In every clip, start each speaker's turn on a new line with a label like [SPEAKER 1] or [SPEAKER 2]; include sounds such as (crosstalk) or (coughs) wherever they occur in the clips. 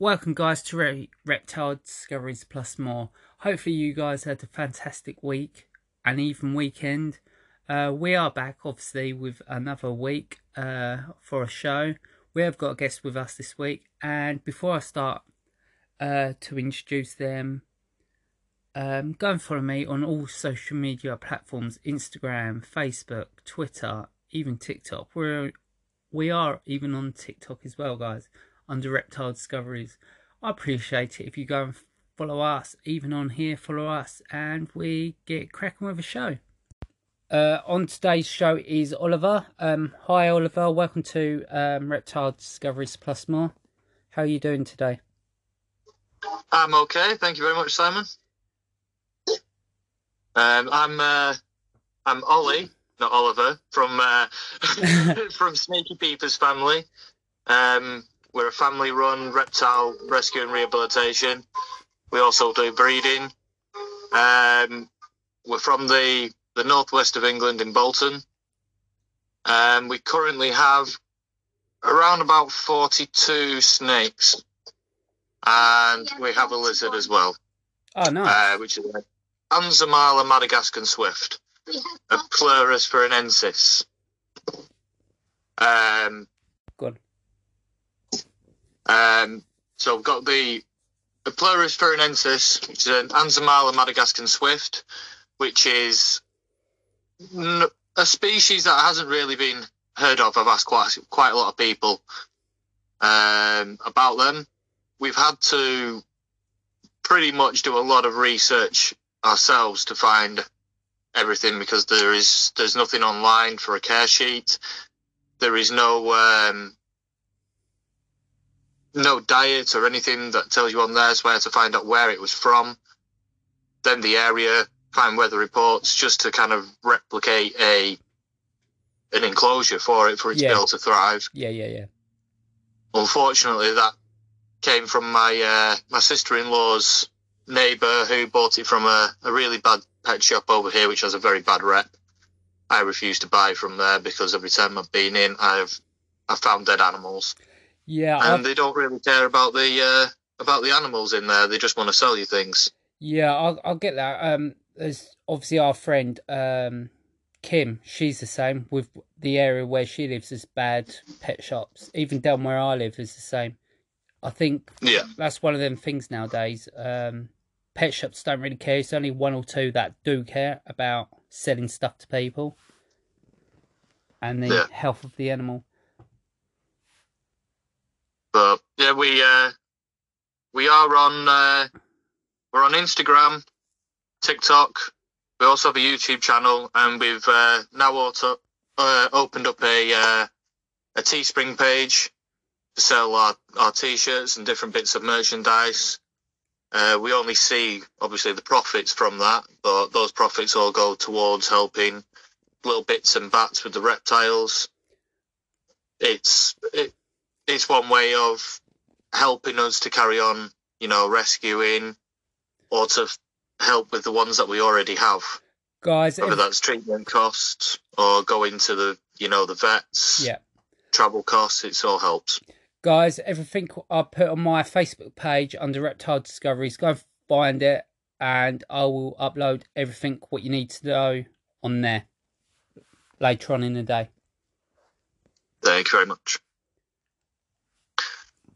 [SPEAKER 1] Welcome, guys, to Re- Reptile Discoveries Plus More. Hopefully, you guys had a fantastic week and even weekend. Uh, we are back, obviously, with another week uh, for a show. We have got a guest with us this week, and before I start uh, to introduce them, um, go and follow me on all social media platforms: Instagram, Facebook, Twitter, even TikTok. We're we are even on TikTok as well, guys under Reptile Discoveries. I appreciate it if you go and follow us, even on here, follow us, and we get cracking with a show. Uh, on today's show is Oliver. Um, hi, Oliver. Welcome to um, Reptile Discoveries Plus More. How are you doing today?
[SPEAKER 2] I'm okay. Thank you very much, Simon. Um, I'm uh, I'm Ollie, not Oliver, from uh, (laughs) (laughs) from Snaky Peepers family. Um, we're a family run reptile rescue and rehabilitation. We also do breeding. Um, we're from the, the northwest of England in Bolton. Um, we currently have around about 42 snakes. And we have a lizard as well.
[SPEAKER 1] Oh, nice.
[SPEAKER 2] Uh, which is an Anzamala Madagascan Swift, a Pleurus varanensis. Um,
[SPEAKER 1] Good.
[SPEAKER 2] Um, so we've got the, the varanensis, which is an Anzamala Madagascan swift, which is a species that hasn't really been heard of. I've asked quite quite a lot of people um, about them. We've had to pretty much do a lot of research ourselves to find everything because there is there's nothing online for a care sheet. There is no um, no diet or anything that tells you on there. So I to find out where it was from, then the area, find weather reports, just to kind of replicate a an enclosure for it for it
[SPEAKER 1] Yeah.
[SPEAKER 2] to be able to thrive.
[SPEAKER 1] Yeah, yeah, yeah.
[SPEAKER 2] Unfortunately, that came from my uh, my sister in law's neighbour who bought it from a, a really bad pet shop over here, which has a very bad rep. I refuse to buy from there because every time I've been in, I've I've found dead animals
[SPEAKER 1] Yeah,
[SPEAKER 2] and they don't really care about the uh, about the animals in there. They just want to sell you things.
[SPEAKER 1] yeah, I'll, I'll get that. Um, there's obviously our friend, um, Kim. She's the same with the area where she lives. Is bad pet shops. Even down where I live is the same. I think
[SPEAKER 2] Yeah,
[SPEAKER 1] that's one of them things nowadays. Um, pet shops don't really care. It's only one or two that do care about selling stuff to people and the
[SPEAKER 2] Yeah.
[SPEAKER 1] health of the animal.
[SPEAKER 2] But yeah, we uh, we are on uh, we're on Instagram, TikTok. We also have a YouTube channel, and we've uh, now also uh, opened up a uh, a Teespring page to sell our, our t-shirts and different bits of merchandise. Uh, we only see obviously the profits from that, but those profits all go towards helping little bits and bats with the reptiles. It's it, it's one way of helping us to carry on, you know, rescuing or to help with the ones that we already have,
[SPEAKER 1] Guys,
[SPEAKER 2] whether
[SPEAKER 1] if-
[SPEAKER 2] that's treatment costs or going to the, you know, the vets,
[SPEAKER 1] yeah.
[SPEAKER 2] travel costs. It all helps.
[SPEAKER 1] Guys, everything I put on my Facebook page under Reptile Discoveries, go find it and I will upload everything what you need to know on there later on in the day.
[SPEAKER 2] Thank you very much.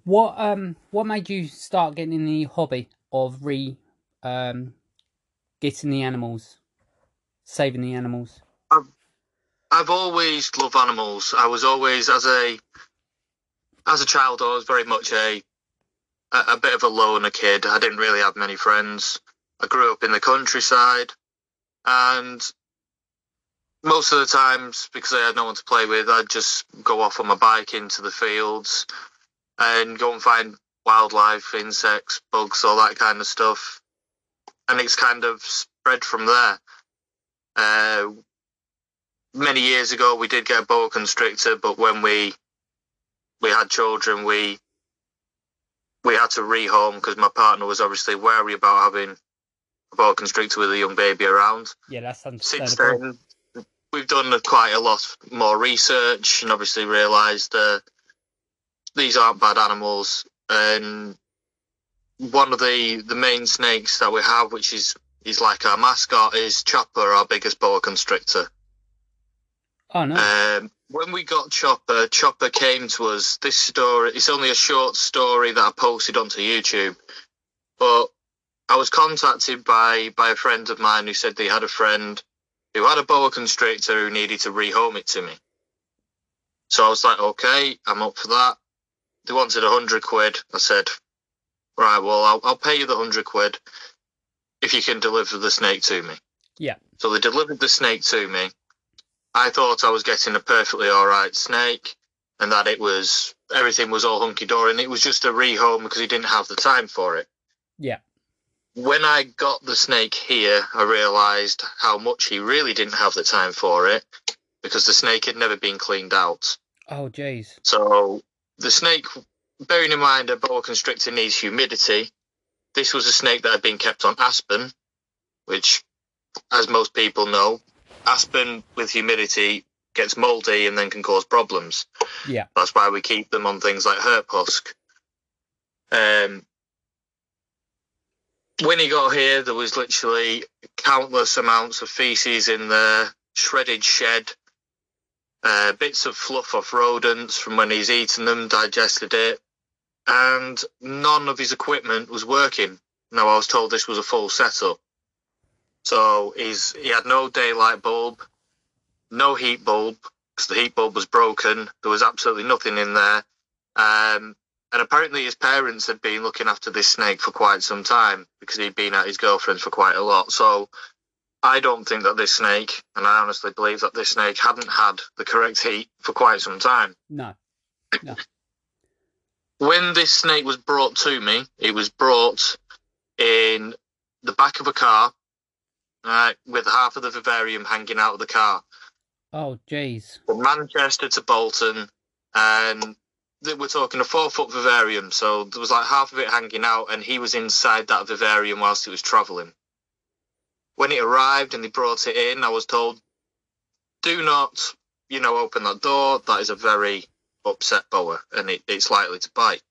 [SPEAKER 1] What um what made you start getting in the hobby of re um getting the animals, saving the animals?
[SPEAKER 2] I've I've always loved animals. I was always as a as a child. I was very much a a, a bit of a loner kid. I didn't really have many friends. I grew up in the countryside, and most of the times, because I had no one to play with, I'd just go off on my bike into the fields and go and find wildlife, insects, bugs, all that kind of stuff. And it's kind of spread from there. Uh, many years ago we did get a boa constrictor, but when we we had children, we we had to rehome because my partner was obviously wary about having a boa constrictor with a young baby around.
[SPEAKER 1] Yeah, that's
[SPEAKER 2] Since then, we've done quite a lot more research and obviously realised uh, these aren't bad animals, and one of the the main snakes that we have, which is is like our mascot, is Chopper, our biggest boa constrictor.
[SPEAKER 1] Oh no.
[SPEAKER 2] Um, when we got Chopper, Chopper came to us. This story, it's only a short story that I posted onto YouTube, but I was contacted by by a friend of mine who said they had a friend who had a boa constrictor who needed to rehome it to me. So I was like, okay, I'm up for that. They wanted a hundred quid. I said, right, well, I'll, I'll pay you the hundred quid if you can deliver the snake to me.
[SPEAKER 1] Yeah.
[SPEAKER 2] So they delivered the snake to me. I thought I was getting a perfectly all right snake and that it was everything was all hunky dory and it was just a rehome because he didn't have the time for it.
[SPEAKER 1] Yeah.
[SPEAKER 2] When I got the snake here, I realised how much he really didn't have the time for it because the snake had never been cleaned out.
[SPEAKER 1] Oh jeez.
[SPEAKER 2] So the snake, bearing in mind a boa constrictor needs humidity, this was a snake that had been kept on aspen, which, as most people know, aspen with humidity gets mouldy and then can cause problems.
[SPEAKER 1] Yeah.
[SPEAKER 2] That's why we keep them on things like herp husk. Um, when he got here, there was literally countless amounts of feces in the shredded shed, uh, bits of fluff off rodents from when he's eaten them, digested it, and none of his equipment was working. Now I was told this was a full setup. So he's he had no daylight bulb, no heat bulb because the heat bulb was broken. There was absolutely nothing in there. Um, and apparently his parents had been looking after this snake for quite some time because he'd been at his girlfriend for quite a lot. So I don't think that this snake, and I honestly believe that this snake hadn't had the correct heat for quite some time.
[SPEAKER 1] No.
[SPEAKER 2] When this snake was brought to me, it was brought in the back of a car, right, with half of the vivarium hanging out of the car.
[SPEAKER 1] Oh jeez.
[SPEAKER 2] From Manchester to Bolton, and we're talking a four foot vivarium, so there was like half of it hanging out, and he was inside that vivarium whilst he was travelling. When it arrived and they brought it in, I was told, do not, you know, open that door. That is a very upset boa, and it, it's likely to bite.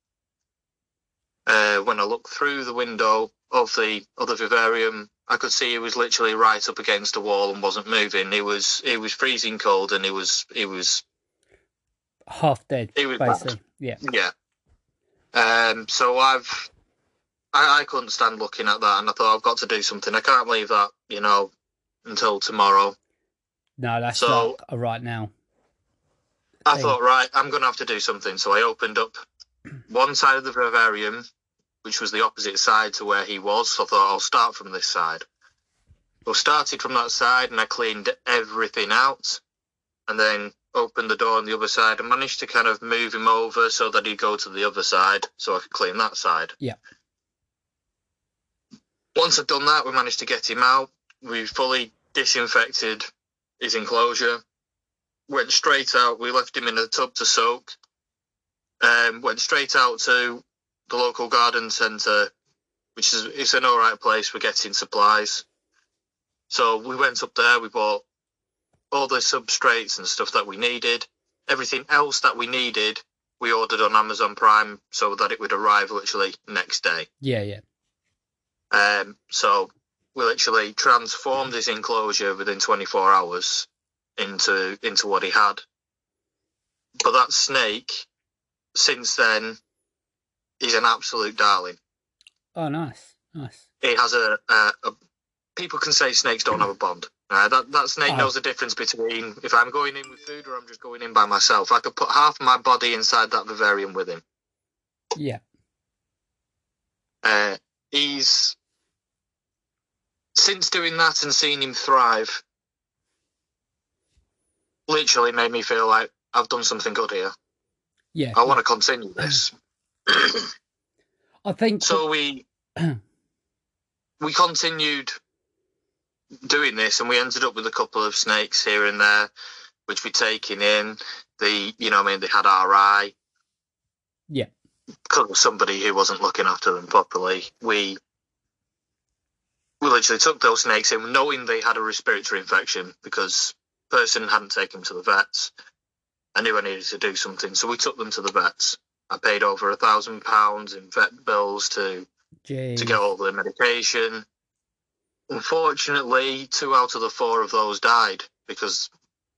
[SPEAKER 2] Uh, when I looked through the window of the other vivarium, I could see he was literally right up against a wall and wasn't moving. He was he was freezing cold, and he was he was
[SPEAKER 1] Half dead.
[SPEAKER 2] He was bad.
[SPEAKER 1] basically. Yeah.
[SPEAKER 2] Yeah. Um, so I've, I, I couldn't stand looking at that, and I thought I've got to do something. I can't leave that, you know, until tomorrow.
[SPEAKER 1] No, that's
[SPEAKER 2] So-
[SPEAKER 1] uh, right now.
[SPEAKER 2] I thought, right, I'm going to have to do something. So I opened up one side of the vivarium, which was the opposite side to where he was. So I thought I'll start from this side. Well, started from that side, and I cleaned everything out, and then opened the door on the other side and managed to kind of move him over so that he'd go to the other side, so I could clean that side.
[SPEAKER 1] Yeah.
[SPEAKER 2] Once I'd done that, we managed to get him out. We fully disinfected his enclosure. Went straight out. We left him in a tub to soak. Um, went straight out to the local garden centre, which is it's an all right place for getting supplies. So we went up there. We bought all the substrates and stuff that we needed. Everything else that we needed, we ordered on Amazon Prime so that it would arrive literally next day.
[SPEAKER 1] Yeah, yeah.
[SPEAKER 2] Um, so we literally transformed his enclosure within 24 hours into into what he had. But that snake, since then, he's an absolute darling.
[SPEAKER 1] Oh, nice, nice.
[SPEAKER 2] He has a, a, a people can say snakes don't have a bond. Uh, that that snake
[SPEAKER 1] Oh.
[SPEAKER 2] knows the difference between if I'm going in with food or I'm just going in by myself. I could put half of my body inside that vivarium with him.
[SPEAKER 1] Yeah,
[SPEAKER 2] Uh, he's since doing that and seeing him thrive, literally made me feel like I've done something good here.
[SPEAKER 1] yeah.
[SPEAKER 2] I want to continue this.
[SPEAKER 1] I think.
[SPEAKER 2] so we we continued doing this, and we ended up with a couple of snakes here and there, which we taking in. The you know, I mean, they had RI.
[SPEAKER 1] Yeah.
[SPEAKER 2] Because of somebody who wasn't looking after them properly, we we literally took those snakes in, knowing they had a respiratory infection because person hadn't taken them to the vets. I knew I needed to do something, so we took them to the vets. I paid over a thousand pounds in vet bills to
[SPEAKER 1] Jeez.
[SPEAKER 2] to get all the medication. Unfortunately, two out of the four of those died because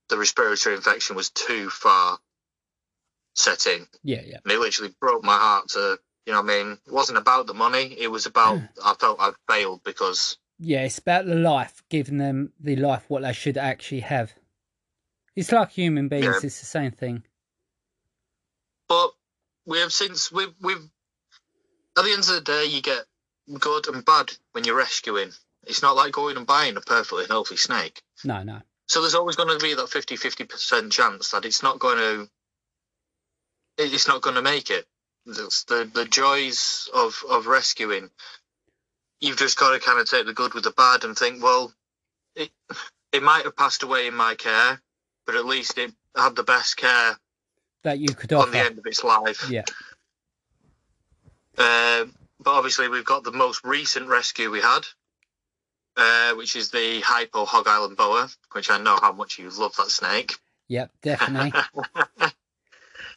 [SPEAKER 2] the respiratory infection was too far set in.
[SPEAKER 1] Yeah, yeah.
[SPEAKER 2] And it literally broke my heart to, you know what I mean? It wasn't about the money. It was about, hmm. I felt I failed because,
[SPEAKER 1] Yeah, it's about the life, giving them the life what they should actually have. It's like human beings,
[SPEAKER 2] Yeah.
[SPEAKER 1] it's the same thing.
[SPEAKER 2] but we have since, we've, we've, at the end of the day, you get good and bad when you're rescuing. It's not like going and buying a perfectly healthy snake.
[SPEAKER 1] No, no.
[SPEAKER 2] So there's always going to be that 50 50% chance that it's not going to it's not going to make it. It's the the joys of of rescuing. You've just got to kind of take the good with the bad and think, well, it it might have passed away in my care, but at least it had the best care
[SPEAKER 1] That you could
[SPEAKER 2] on
[SPEAKER 1] offer.
[SPEAKER 2] the end of its life.
[SPEAKER 1] Yeah.
[SPEAKER 2] Um, but obviously, we've got the most recent rescue we had, uh, which is the Hypo Hog Island Boa, which I know how much you love that snake.
[SPEAKER 1] Yep, definitely. (laughs)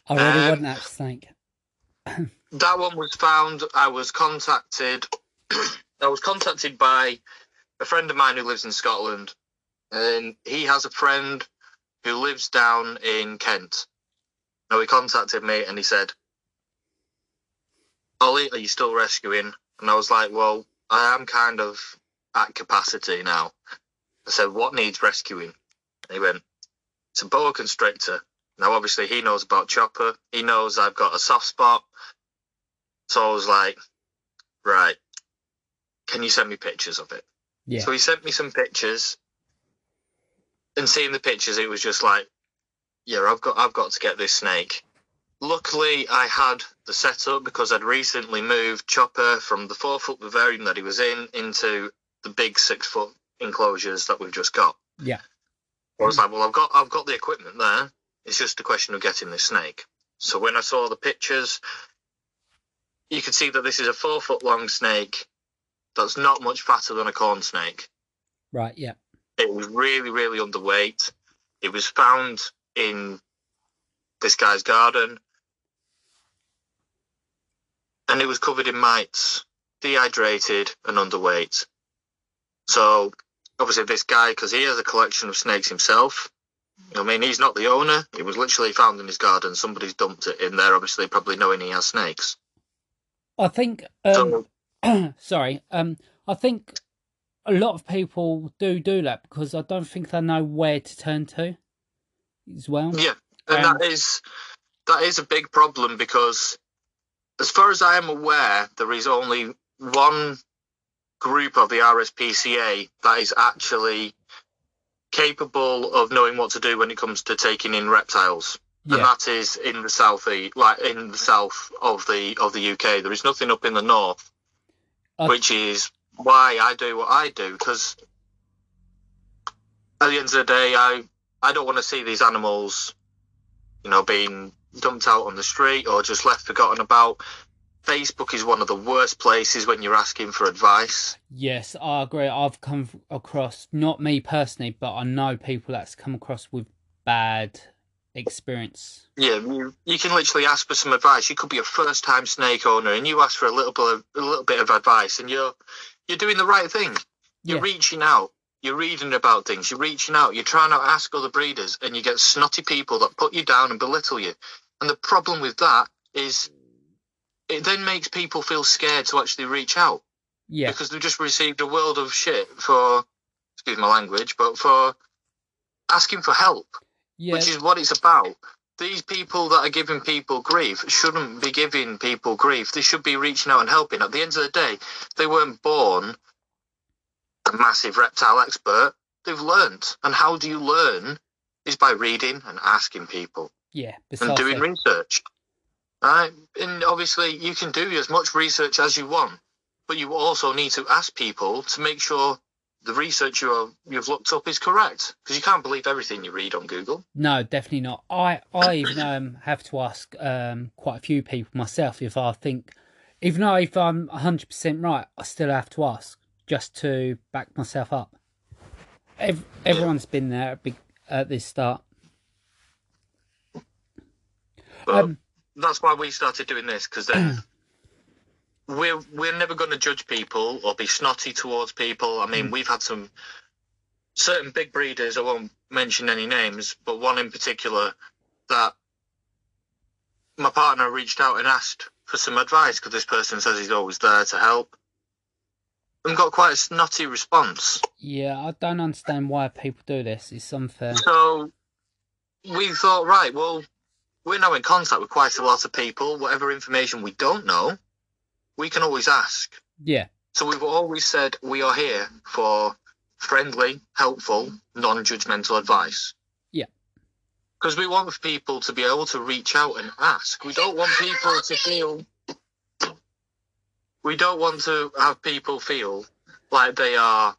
[SPEAKER 1] I really
[SPEAKER 2] Um,
[SPEAKER 1] want that snake.
[SPEAKER 2] That one was found. I was contacted. (clears throat) I was contacted by a friend of mine who lives in Scotland, and he has a friend who lives down in Kent. Now he contacted me and he said, "Ollie, are you still rescuing?" And I was like, "Well, I am kind of at capacity now." I said, "What needs rescuing?" And he went, "It's a boa constrictor." Now, obviously, he knows about Chopper. He knows I've got a soft spot. So I was like, right, can you send me pictures of it?
[SPEAKER 1] Yeah.
[SPEAKER 2] So he sent me some pictures. And seeing the pictures, it was just like, yeah, I've got, I've got to get this snake. Luckily, I had the setup because I'd recently moved Chopper from the four foot vivarium that he was in into the big six foot enclosures that we've just got.
[SPEAKER 1] Yeah.
[SPEAKER 2] I was like, well, I've got, I've got the equipment there. It's just a question of getting this snake. So when I saw the pictures, you could see that this is a four foot long snake that's not much fatter than a corn snake.
[SPEAKER 1] Right, yeah.
[SPEAKER 2] It was really, really underweight. It was found in this guy's garden. And it was covered in mites, dehydrated and underweight. So, obviously, this guy, because he has a collection of snakes himself, I mean, he's not the owner. It was literally found in his garden. Somebody's dumped it in there, obviously, probably knowing he has snakes.
[SPEAKER 1] I think um
[SPEAKER 2] So, (clears throat)
[SPEAKER 1] sorry, um I think a lot of people do do that because I don't think they know where to turn to as well.
[SPEAKER 2] Yeah, and
[SPEAKER 1] Um,
[SPEAKER 2] that is that is a big problem because, as far as I am aware, there is only one group of the RSPCA that is actually capable of knowing what to do when it comes to taking in reptiles, and that is in the south, like in the south of the of the UK. There is nothing up in the north,
[SPEAKER 1] I-
[SPEAKER 2] which is why I do what I do because at the end of the day, I I don't want to see these animals, you know, being dumped out on the street or just left forgotten about. Facebook is one of the worst places when you're asking for advice.
[SPEAKER 1] Yes, I agree. I've come across not me personally, but I know people that's come across with bad experience.
[SPEAKER 2] Yeah, you, you can literally ask for some advice. You could be a first time snake owner and you ask for a little bit of, a little bit of advice and you're you're doing the right thing. You're
[SPEAKER 1] Yeah.
[SPEAKER 2] reaching out. You're reading about things. You're reaching out. You're trying to ask other breeders and you get snotty people that put you down and belittle you. And the problem with that is it then makes people feel scared to actually reach out
[SPEAKER 1] Yeah,
[SPEAKER 2] because they've just received a world of shit for excuse my language, but for asking for help
[SPEAKER 1] yeah,
[SPEAKER 2] which is what it's about. These people that are giving people grief shouldn't be giving people grief. They should be reaching out and helping. At the end of the day, they weren't born a massive reptile expert. They've learnt. And how do you learn? Is by reading and asking people
[SPEAKER 1] yeah.
[SPEAKER 2] and doing research. Right? And obviously, you can do as much research as you want, but you also need to ask people to make sure the research you are, you've looked up is correct. Because you can't believe everything you read on Google.
[SPEAKER 1] No, definitely not. I I even um have to ask um quite a few people myself if I think, even though if I'm hundred percent right, I still have to ask just to back myself up. Ev- everyone's been there at, this start.
[SPEAKER 2] But
[SPEAKER 1] Um,
[SPEAKER 2] that's why we started doing this because then (clears throat) we're we're never going to judge people or be snotty towards people. I mean,
[SPEAKER 1] Mm.
[SPEAKER 2] we've had some certain big breeders. I won't mention any names, but one in particular that my partner reached out and asked for some advice because this person says he's always there to help, and got quite a snotty response.
[SPEAKER 1] Yeah, I don't understand why people do this. It's unfair.
[SPEAKER 2] So we thought, right, well, we're now in contact with quite a lot of people. Whatever information we don't know, we can always ask.
[SPEAKER 1] Yeah,
[SPEAKER 2] So we've always said we are here for friendly, helpful, non-judgmental advice.
[SPEAKER 1] Yeah.
[SPEAKER 2] Because we want people to be able to reach out and ask. We don't want people to feel. We don't want to have people feel like they are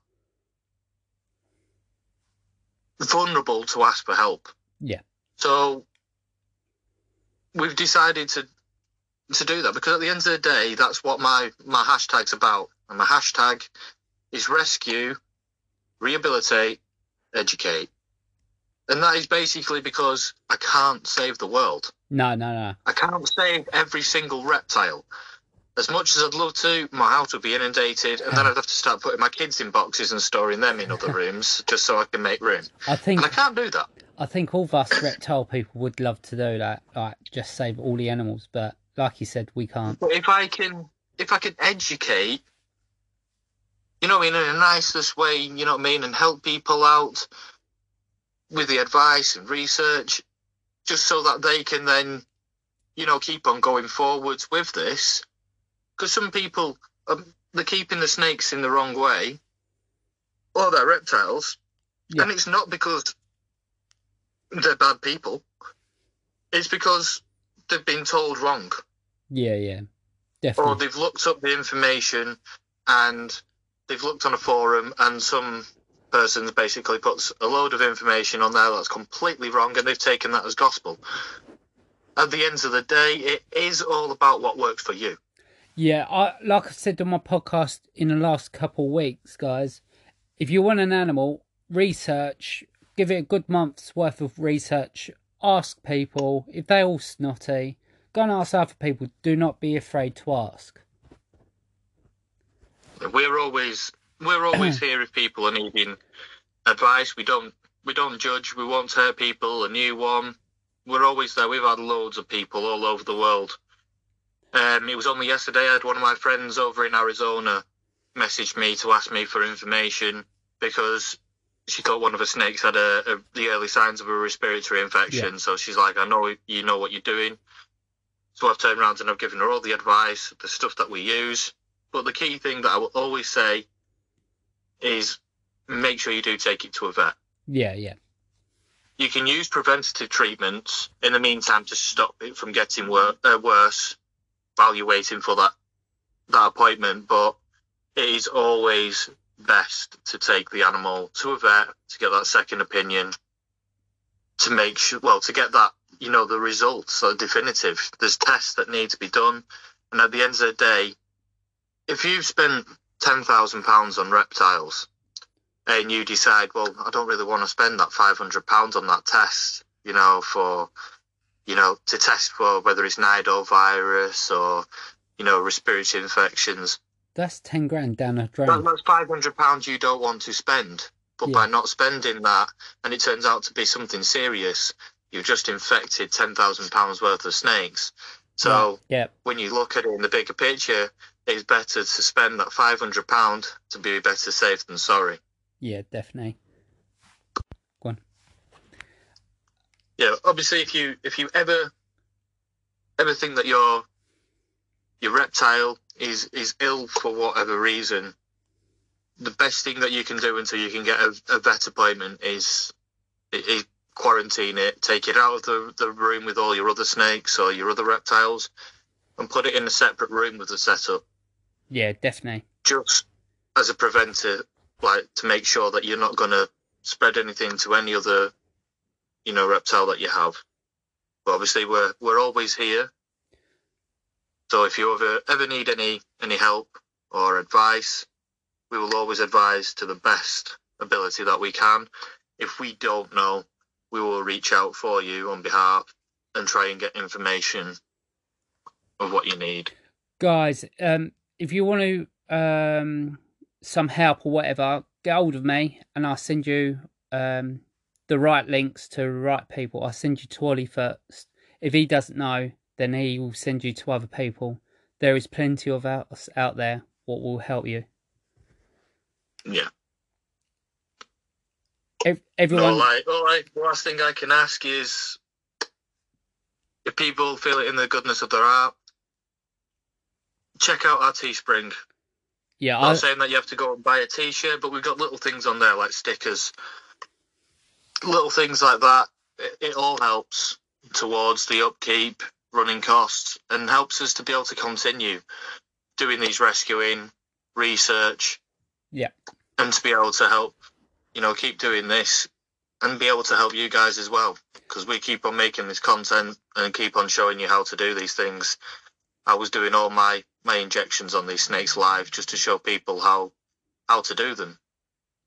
[SPEAKER 2] vulnerable to ask for help.
[SPEAKER 1] Yeah.
[SPEAKER 2] So we've decided to to do that because at the end of the day, that's what my my hashtag's about. And my hashtag is rescue, rehabilitate, educate. And that is basically because I can't save the world.
[SPEAKER 1] no, no, no.
[SPEAKER 2] I can't save every single reptile. As much as I'd love to, my house would be inundated, and then I'd have to start putting my kids in boxes and storing them in other (laughs) rooms just so I can make room.
[SPEAKER 1] I think
[SPEAKER 2] And I can't do that.
[SPEAKER 1] I think all of us reptile people would love to do that, like just save all the animals. But like you said, we can't.
[SPEAKER 2] But if I can, if I can educate, you know, what I mean, in a nicest way, you know what I mean, and help people out with the advice and research, just so that they can then, you know, keep on going forwards with this. Because some people, um, they're keeping the snakes in the wrong way, or they're reptiles,
[SPEAKER 1] Yeah.
[SPEAKER 2] and it's not because they're bad people. It's because they've been told wrong
[SPEAKER 1] Yeah, yeah, definitely.
[SPEAKER 2] or they've looked up the information and they've looked on a forum and some person basically puts a load of information on there that's completely wrong and they've taken that as gospel. At the end of the day, it is all about what works for you.
[SPEAKER 1] Yeah, I like I said on my podcast in the last couple of weeks, guys. If you want an animal, research. Give it a good month's worth of research. Ask people if they're all snotty. Go and ask other people. Do not be afraid to ask.
[SPEAKER 2] We're always we're (clears throat) always here if people are needing advice. We don't we don't judge. We won't hurt people. A new one. We're always there. We've had loads of people all over the world. Um, it was only yesterday. I had one of my friends over in Arizona message me to ask me for information because she thought one of her snakes had a, a the early signs of a respiratory infection.
[SPEAKER 1] Yeah.
[SPEAKER 2] So she's like, "I know you know what you're doing." So I've turned around and I've given her all the advice, the stuff that we use. But the key thing that I will always say is make sure you do take it to a vet.
[SPEAKER 1] Yeah, yeah,
[SPEAKER 2] You can use preventative treatments in the meantime to stop it from getting wor- uh, worse while you're waiting for that that appointment. But it is always best to take the animal to a vet to get that second opinion to make sure, well, to get that, you know, the results are definitive. There's tests that need to be done. And at the end of the day, if you've spent £10,000 on reptiles and you decide, well, I don't really want to spend that £500 on that test, you know, for, you know, to test for whether it's nidovirus or, you know, respiratory infections,
[SPEAKER 1] that's ten grand down the drain.
[SPEAKER 2] that, that's five hundred pounds you don't want to spend. But
[SPEAKER 1] Yeah.
[SPEAKER 2] by not spending that, and it turns out to be something serious, you've just infected ten thousand pounds worth of snakes. So
[SPEAKER 1] yeah,
[SPEAKER 2] when you look at it in the bigger picture, it's better to spend that five hundred pound to be better safe than sorry.
[SPEAKER 1] yeah, definitely. Go on.
[SPEAKER 2] Yeah, obviously, if you if you ever ever think that your your reptile is is ill for whatever reason, the best thing that you can do until you can get a, a vet appointment is, is quarantine it, take it out of the, the room with all your other snakes or your other reptiles, and put it in a separate room with the setup,
[SPEAKER 1] Yeah, definitely.
[SPEAKER 2] just as a preventer, like to make sure that you're not going to spread anything to any other, you know, reptile that you have. But obviously, we're we're always here. So if you ever ever need any any help or advice, we will always advise to the best ability that we can. If we don't know, we will reach out for you on behalf and try and get information of what you need.
[SPEAKER 1] guys, um, if you want to um some help or whatever, get hold of me and I'll send you um the right links to the right people. I'll send you to Ollie first. If he doesn't know, then he will send you to other people. There is plenty of us out there what will help you.
[SPEAKER 2] Yeah.
[SPEAKER 1] Ev- everyone,
[SPEAKER 2] All right. All right. The last thing I can ask is if people feel it in the goodness of their heart, check out our Teespring.
[SPEAKER 1] yeah, I'm
[SPEAKER 2] Not
[SPEAKER 1] I,
[SPEAKER 2] saying that you have to go and buy a T-shirt, but we've got little things on there like stickers, little things like that. It, it all helps towards the upkeep, running costs, and helps us to be able to continue doing these rescuing, research,
[SPEAKER 1] yeah,
[SPEAKER 2] and to be able to help, you know, keep doing this and be able to help you guys as well because we keep on making this content and keep on showing you how to do these things. I was doing all my my injections on these snakes live just to show people how how to do them.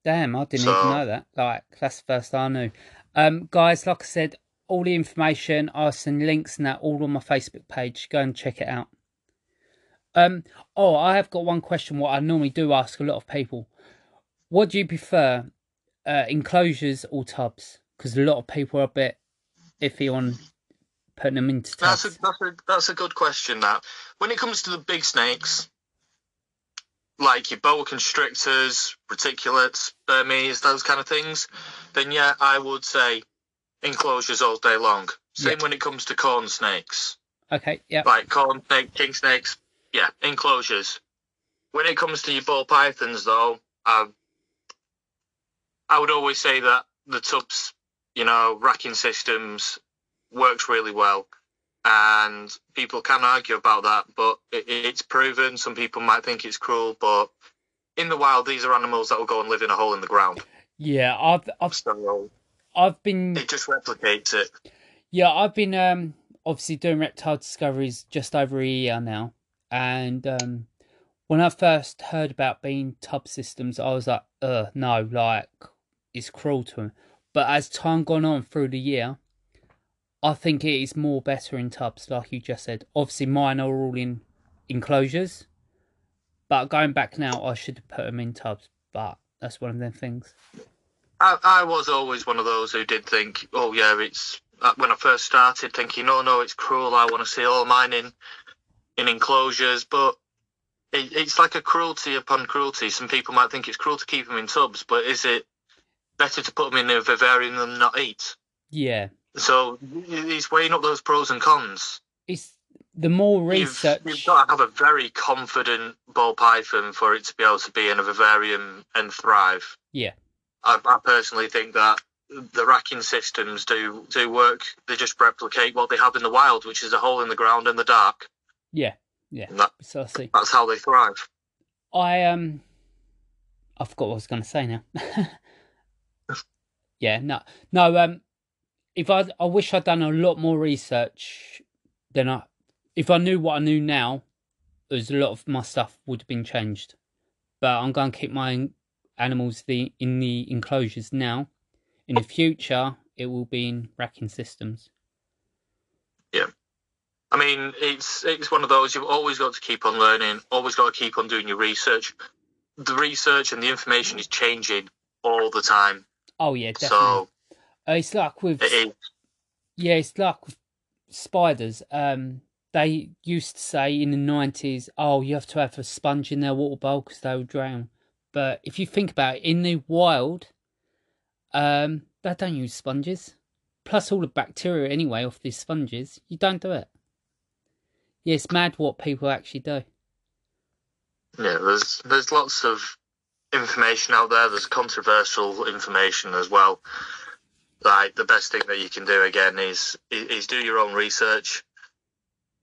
[SPEAKER 1] damn, I didn't
[SPEAKER 2] So-
[SPEAKER 1] even know that. Like, that's the first I knew. Um, guys, like I said, all the information, I'll send links and that all on my Facebook page. Go and check it out. Um, oh, I have got one question. What I normally do ask a lot of people: What do you prefer, uh, enclosures or tubs? Because a lot of people are a bit iffy on putting them into tubs.
[SPEAKER 2] That's a that's a that's a good question. That when it comes to the big snakes, like your boa constrictors, reticulates, Burmese, those kind of things, then yeah, I would say enclosures all day long. Same
[SPEAKER 1] Yeah.
[SPEAKER 2] when it comes to corn snakes.
[SPEAKER 1] Okay, yeah,
[SPEAKER 2] like corn snake, king snakes, yeah, enclosures. When it comes to your ball pythons, though, I, I would always say that the tubs, you know, racking systems works really well, and people can argue about that, but it, it's proven. Some people might think it's cruel, but in the wild, these are animals that will go and live in a hole in the ground.
[SPEAKER 1] yeah. I've I've
[SPEAKER 2] So
[SPEAKER 1] I've been
[SPEAKER 2] it just replicates it.
[SPEAKER 1] Yeah, I've been um obviously doing reptile discoveries just over a year now, and um when I first heard about being tub systems, I was like, uh, no, like it's cruel to them. But as time gone on through the year, I think it is more better in tubs, like you just said. Obviously, mine are all in enclosures, but going back now, I should have put them in tubs. But that's one of them things.
[SPEAKER 2] I, I was always one of those who did think, oh yeah, it's uh, when I first started thinking, no, no, it's cruel. I want to see all mine in in enclosures, but it, it's like a cruelty upon cruelty. Some people might think it's cruel to keep them in tubs, but is it better to put them in a vivarium than not eat?
[SPEAKER 1] Yeah,
[SPEAKER 2] So he's weighing up those pros and cons.
[SPEAKER 1] it's the more
[SPEAKER 2] You've,
[SPEAKER 1] research.
[SPEAKER 2] you've got to have a very confident ball python for it to be able to be in a vivarium and thrive.
[SPEAKER 1] Yeah.
[SPEAKER 2] I, I personally think that the racking systems do do work. They just replicate what they have in the wild, which is a hole in the ground in the dark.
[SPEAKER 1] Yeah, yeah,
[SPEAKER 2] that,
[SPEAKER 1] precisely.
[SPEAKER 2] that's how they thrive.
[SPEAKER 1] I um, I forgot what I was going to say now. (laughs) yeah, no, no. Um, if I, I wish I'd done a lot more research. Then I, if I knew what I knew now, there's a lot of my stuff would have been changed. But I'm going to keep my animals the in the enclosures now. In the future, it will be in racking systems. Yeah.
[SPEAKER 2] I mean, it's it's one of those you've always got to keep on learning, always got to keep on doing your research. The research and the information is changing all the time,
[SPEAKER 1] Oh yeah, definitely.
[SPEAKER 2] so
[SPEAKER 1] Uh, it's like with
[SPEAKER 2] it.
[SPEAKER 1] Yeah, it's like with spiders. Um, they used to say in the nineties, "Oh, you have to have a sponge in their water bowl because they will drown." But if you think about it, in the wild, um, they don't use sponges. Plus, all the bacteria anyway off these sponges, you don't do it. Yeah, it's mad what people actually do.
[SPEAKER 2] Yeah, there's there's lots of information out there. There's controversial information as well. Like the best thing that you can do again is is do your own research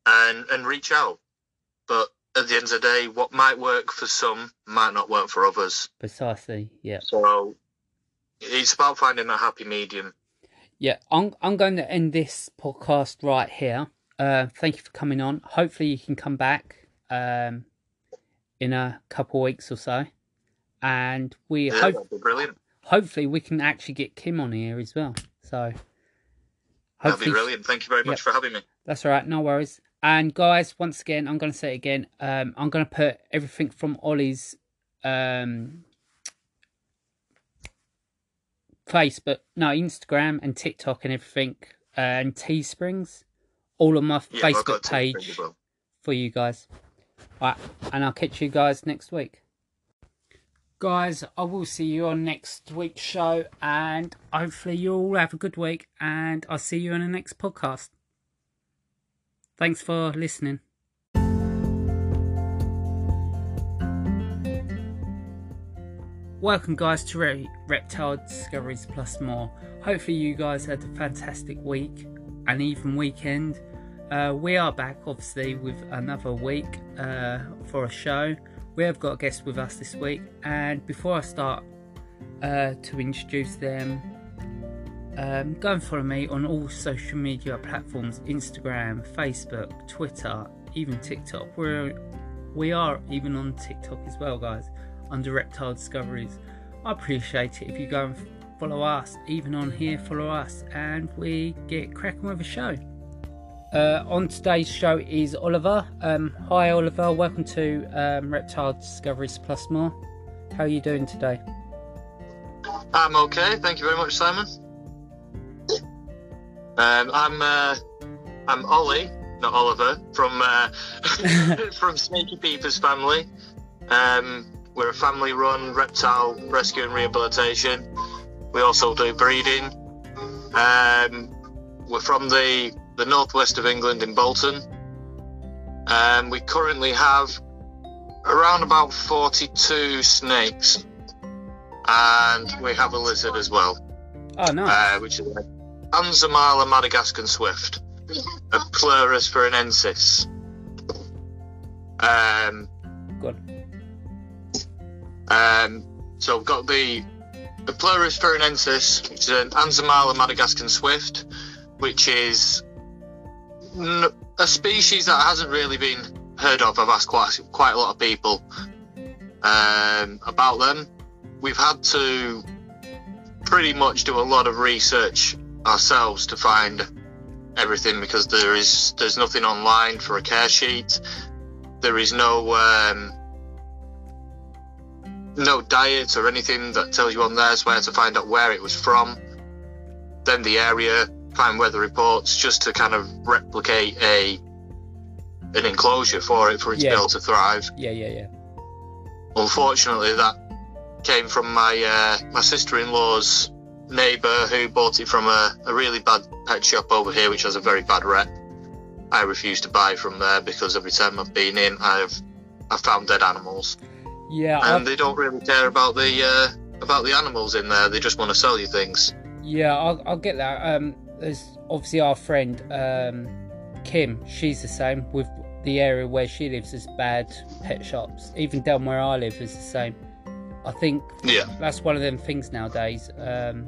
[SPEAKER 2] and and reach out. But at the end of the day, what might work for some might not work for others.
[SPEAKER 1] Precisely. Yeah.
[SPEAKER 2] So it's about finding a happy medium.
[SPEAKER 1] Yeah, I'm I'm going to end this podcast right here. Uh, thank you for coming on. Hopefully, you can come back um, in a couple of weeks or so, and we
[SPEAKER 2] Yeah,
[SPEAKER 1] hope
[SPEAKER 2] brilliant.
[SPEAKER 1] hopefully we can actually get Kim on here as well. So
[SPEAKER 2] That'd be brilliant. Thank you very much
[SPEAKER 1] Yep.
[SPEAKER 2] for having me.
[SPEAKER 1] that's all right. No worries. And guys, once again, I'm going to say it again. Um, I'm going to put everything from Ollie's um, Facebook, no, Instagram and TikTok and everything, uh, and Teesprings, all on my
[SPEAKER 2] Yeah,
[SPEAKER 1] Facebook page
[SPEAKER 2] well.
[SPEAKER 1] for you guys. Right, and I'll catch you guys next week. Guys, I will see you on next week's show, and hopefully you all have a good week, and I'll see you on the next podcast. Thanks for listening. Welcome, guys, to Re- Reptile Discoveries Plus More. Hopefully, you guys had a fantastic week and even weekend. Uh, we are back, obviously, with another week uh, for a show. We have got a guest with us this week, and before I start uh, to introduce them, um, go and follow me on all social media platforms Instagram, Facebook, Twitter, even TikTok. We're, we are even on TikTok as well, guys, under Reptile Discoveries. I appreciate it if you go and follow us, even on here, follow us, and we get cracking with a show. Uh, on today's show is Oliver. Um, hi, Oliver. Welcome to um, Reptile Discoveries Plus More. How are you doing today?
[SPEAKER 2] I'm okay. Thank you very much, Simon. Um, I'm uh, I'm Ollie, not Oliver, from uh, (laughs) from Snaky Peepers family. Um, we're a family-run reptile rescue and rehabilitation. We also do breeding. Um, we're from the the northwest of England in Bolton. Um, we currently have around about 42 snakes, and we have a lizard as well
[SPEAKER 1] Oh, no.
[SPEAKER 2] uh, which is Anzamala Madagascan swift, a Pleurus veronensis. Um,
[SPEAKER 1] Good.
[SPEAKER 2] um, so we've got the the Pleurus veronensis, which is an Anzamala Madagascan swift, which is n- a species that hasn't really been heard of. I've asked quite quite a lot of people um, about them. We've had to pretty much do a lot of research ourselves to find everything because there is there's nothing online for a care sheet. There is no um, no diet or anything that tells you on there. Had to find out where it was from, then the area, find weather reports, just to kind of replicate a an enclosure for it for it to
[SPEAKER 1] Yeah.
[SPEAKER 2] be able to thrive.
[SPEAKER 1] Yeah, yeah, yeah.
[SPEAKER 2] Unfortunately, that came from my uh, my sister-in-law's neighbour who bought it from a, a really bad pet shop over here, which has a very bad rep. I refuse to buy from there because every time I've been in, I've I've found dead animals,
[SPEAKER 1] Yeah,
[SPEAKER 2] and
[SPEAKER 1] I've,
[SPEAKER 2] they don't really care about the uh, about the animals in there. They just want to sell you things.
[SPEAKER 1] yeah, I'll, I'll get that. Um, there's obviously our friend um, Kim. She's the same with the area where she lives. Is bad pet shops. Even down where I live is the same. I think
[SPEAKER 2] Yeah,
[SPEAKER 1] that's one of them things nowadays. Um,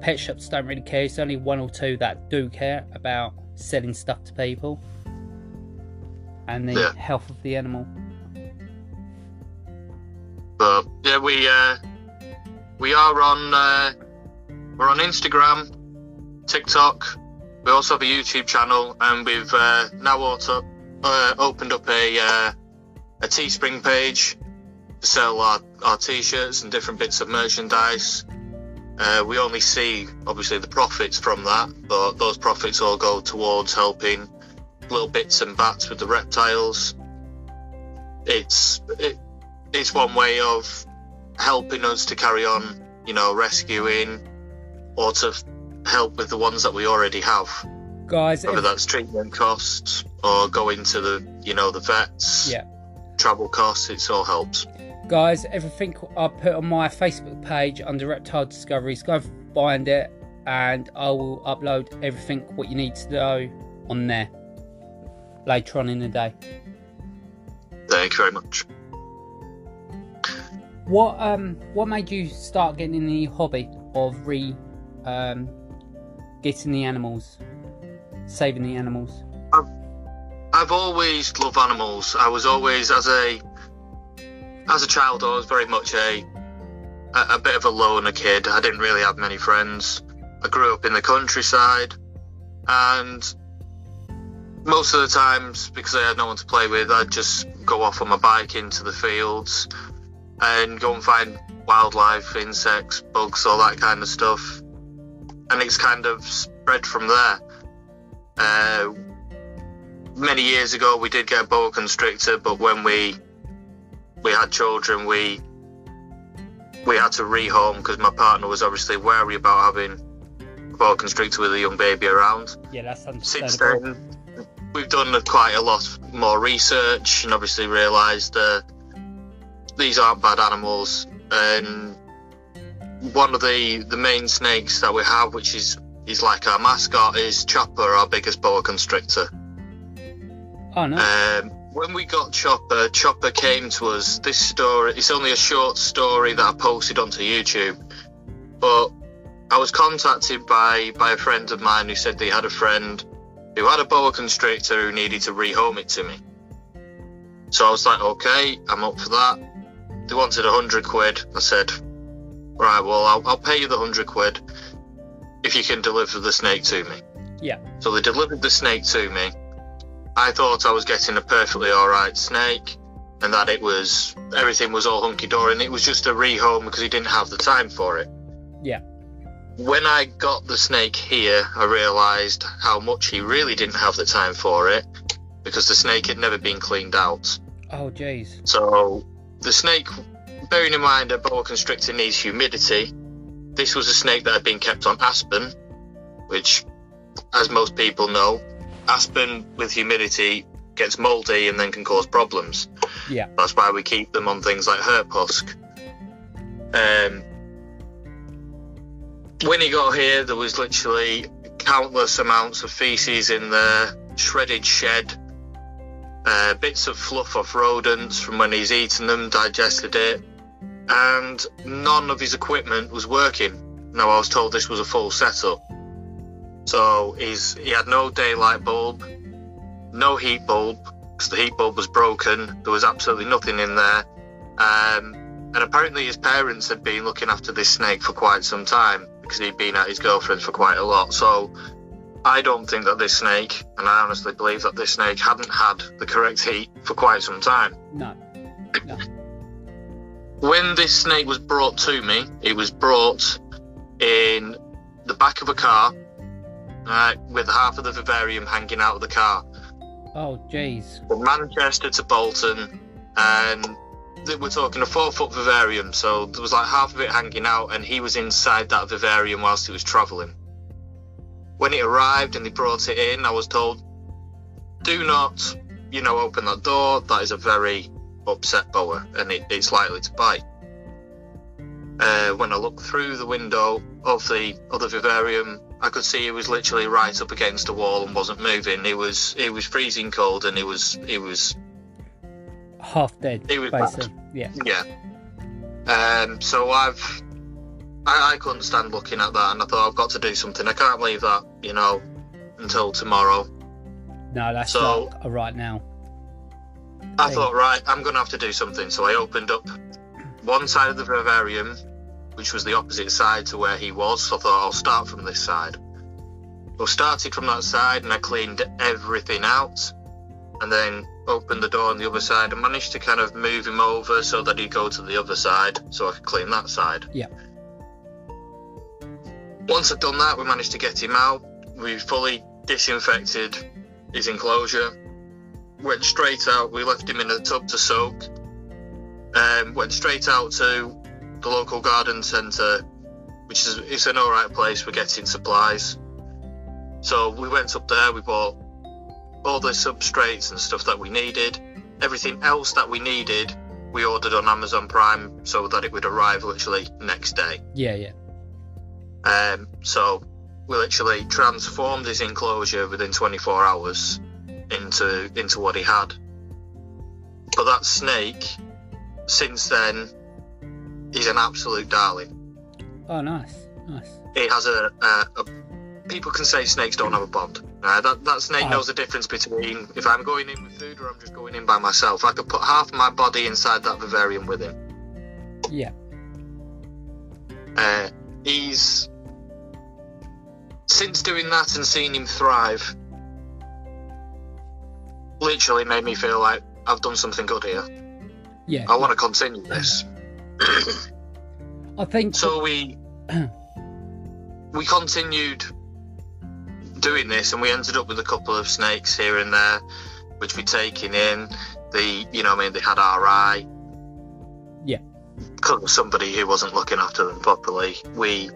[SPEAKER 1] pet shops don't really care. It's only one or two that do care about selling stuff to people and the
[SPEAKER 2] Yeah.
[SPEAKER 1] health of the animal.
[SPEAKER 2] but yeah, we uh, we are on uh, we're on Instagram, TikTok. We also have a YouTube channel, and we've uh, now also uh, opened up a uh, a Teespring page sell our, our t-shirts and different bits of merchandise. Uh, we only see obviously the profits from that, but those profits all go towards helping little bits and bats with the reptiles. It's it, it's one way of helping us to carry on, you know, rescuing or to help with the ones that we already have,
[SPEAKER 1] Guys,
[SPEAKER 2] whether
[SPEAKER 1] if-
[SPEAKER 2] that's treatment costs or going to the, you know, the vets,
[SPEAKER 1] yeah.
[SPEAKER 2] travel costs. It all helps.
[SPEAKER 1] Guys, everything I put on my Facebook page under Reptile Discoveries, go find it, and I will upload everything what you need to know on there later on in the day.
[SPEAKER 2] Thank you very much.
[SPEAKER 1] What um what made you start getting in the hobby of re um getting the animals, saving the animals?
[SPEAKER 2] I've always loved animals. I was always, as a as a child, I was very much a a, a bit of a loner kid. I didn't really have many friends. I grew up in the countryside, and most of the times, because I had no one to play with, I'd just go off on my bike into the fields and go and find wildlife, insects, bugs, all that kind of stuff. And it's kind of spread from there. Uh, many years ago, we did get a boa constrictor, but when we we had children, we we had to rehome because my partner was obviously wary about having a boa constrictor with a young baby around.
[SPEAKER 1] Yeah, that's
[SPEAKER 2] Since then, we've done quite a lot more research and obviously realised that these aren't bad animals. And one of the the main snakes that we have, which is is like our mascot, is Chopper, our biggest boa constrictor.
[SPEAKER 1] Oh no.
[SPEAKER 2] Um, when we got Chopper, Chopper came to us. This story, it's only a short story that I posted onto YouTube, but I was contacted by by a friend of mine who said they had a friend who had a boa constrictor who needed to rehome it to me. So I was like, okay, I'm up for that. They wanted a hundred quid. I said, right, well, I'll, I'll pay you the hundred quid if you can deliver the snake to me.
[SPEAKER 1] Yeah.
[SPEAKER 2] So they delivered the snake to me. I thought I was getting a perfectly alright snake and that it was everything was all hunky dory and it was just a rehome because he didn't have the time for it.
[SPEAKER 1] Yeah.
[SPEAKER 2] When I got the snake here, I realised how much he really didn't have the time for it because the snake had never been cleaned out.
[SPEAKER 1] Oh jeez.
[SPEAKER 2] So the snake, bearing in mind a boa constrictor needs humidity, this was a snake that had been kept on aspen, which, as most people know, aspen with humidity gets mouldy and then can cause problems.
[SPEAKER 1] Yeah.
[SPEAKER 2] That's why we keep them on things like herp husk. Um, when he got here, there was literally countless amounts of feces in there, shredded shed, uh, bits of fluff off rodents from when he's eaten them, digested it, and none of his equipment was working. Now, I was told this was a full setup. So he's he had no daylight bulb, no heat bulb, because the heat bulb was broken. There was absolutely nothing in there. Um, and apparently his parents had been looking after this snake for quite some time because he'd been at his girlfriend for quite a lot. So I don't think that this snake, and I honestly believe that this snake hadn't had the correct heat for quite some time.
[SPEAKER 1] No.
[SPEAKER 2] When this snake was brought to me, it was brought in the back of a car, uh, with half of the vivarium hanging out of the car.
[SPEAKER 1] Oh jeez.
[SPEAKER 2] From Manchester to Bolton, and we're talking a four foot vivarium, so there was like half of it hanging out, and he was inside that vivarium whilst he was travelling. When it arrived and they brought it in, I was told, do not, you know, open that door. That is a very upset boa, and it, it's likely to bite. Uh, when I looked through the window of the other vivarium, I could see he was literally right up against a wall and wasn't moving. He was he was freezing cold, and he was he was
[SPEAKER 1] Half dead,
[SPEAKER 2] It was
[SPEAKER 1] basically. Yeah.
[SPEAKER 2] Yeah. Um, so I've, I, I couldn't stand looking at that, and I thought I've got to do something. I can't leave that, you know, until tomorrow.
[SPEAKER 1] No, that's
[SPEAKER 2] So-
[SPEAKER 1] a right now.
[SPEAKER 2] I thought, right, I'm going to have to do something. So I opened up one side of the vivarium, which was the opposite side to where he was. So I thought I'll start from this side. I started from that side, and I cleaned everything out, and then opened the door on the other side and managed to kind of move him over so that he'd go to the other side, so I could clean that side.
[SPEAKER 1] Yeah.
[SPEAKER 2] Once I'd done that, we managed to get him out. We fully disinfected his enclosure. Went straight out. We left him in a tub to soak. Um, went straight out to the local garden centre, which is it's an alright place for getting supplies. So we went up there. We bought all the substrates and stuff that we needed. Everything else that we needed, we ordered on Amazon Prime so that it would arrive literally next day.
[SPEAKER 1] Yeah, yeah.
[SPEAKER 2] Um, so we literally transformed his enclosure within 24 hours into into what he had. But that snake, since then, he's an absolute darling.
[SPEAKER 1] Oh, nice, nice.
[SPEAKER 2] He has a, a, a people can say snakes don't have a bond. Uh, that that snake
[SPEAKER 1] Oh.
[SPEAKER 2] knows the difference between if I'm going in with food or I'm just going in by myself. I could put half my body inside that vivarium with him.
[SPEAKER 1] Yeah,
[SPEAKER 2] Uh, he's since doing that and seeing him thrive. literally made me feel like I've done something good here.
[SPEAKER 1] Yeah.
[SPEAKER 2] I want to continue this.
[SPEAKER 1] I think.
[SPEAKER 2] so we we continued doing this, and we ended up with a couple of snakes here and there, which we taken in. The you know, I mean, they had RI.
[SPEAKER 1] Yeah.
[SPEAKER 2] Because of somebody who wasn't looking after them properly, we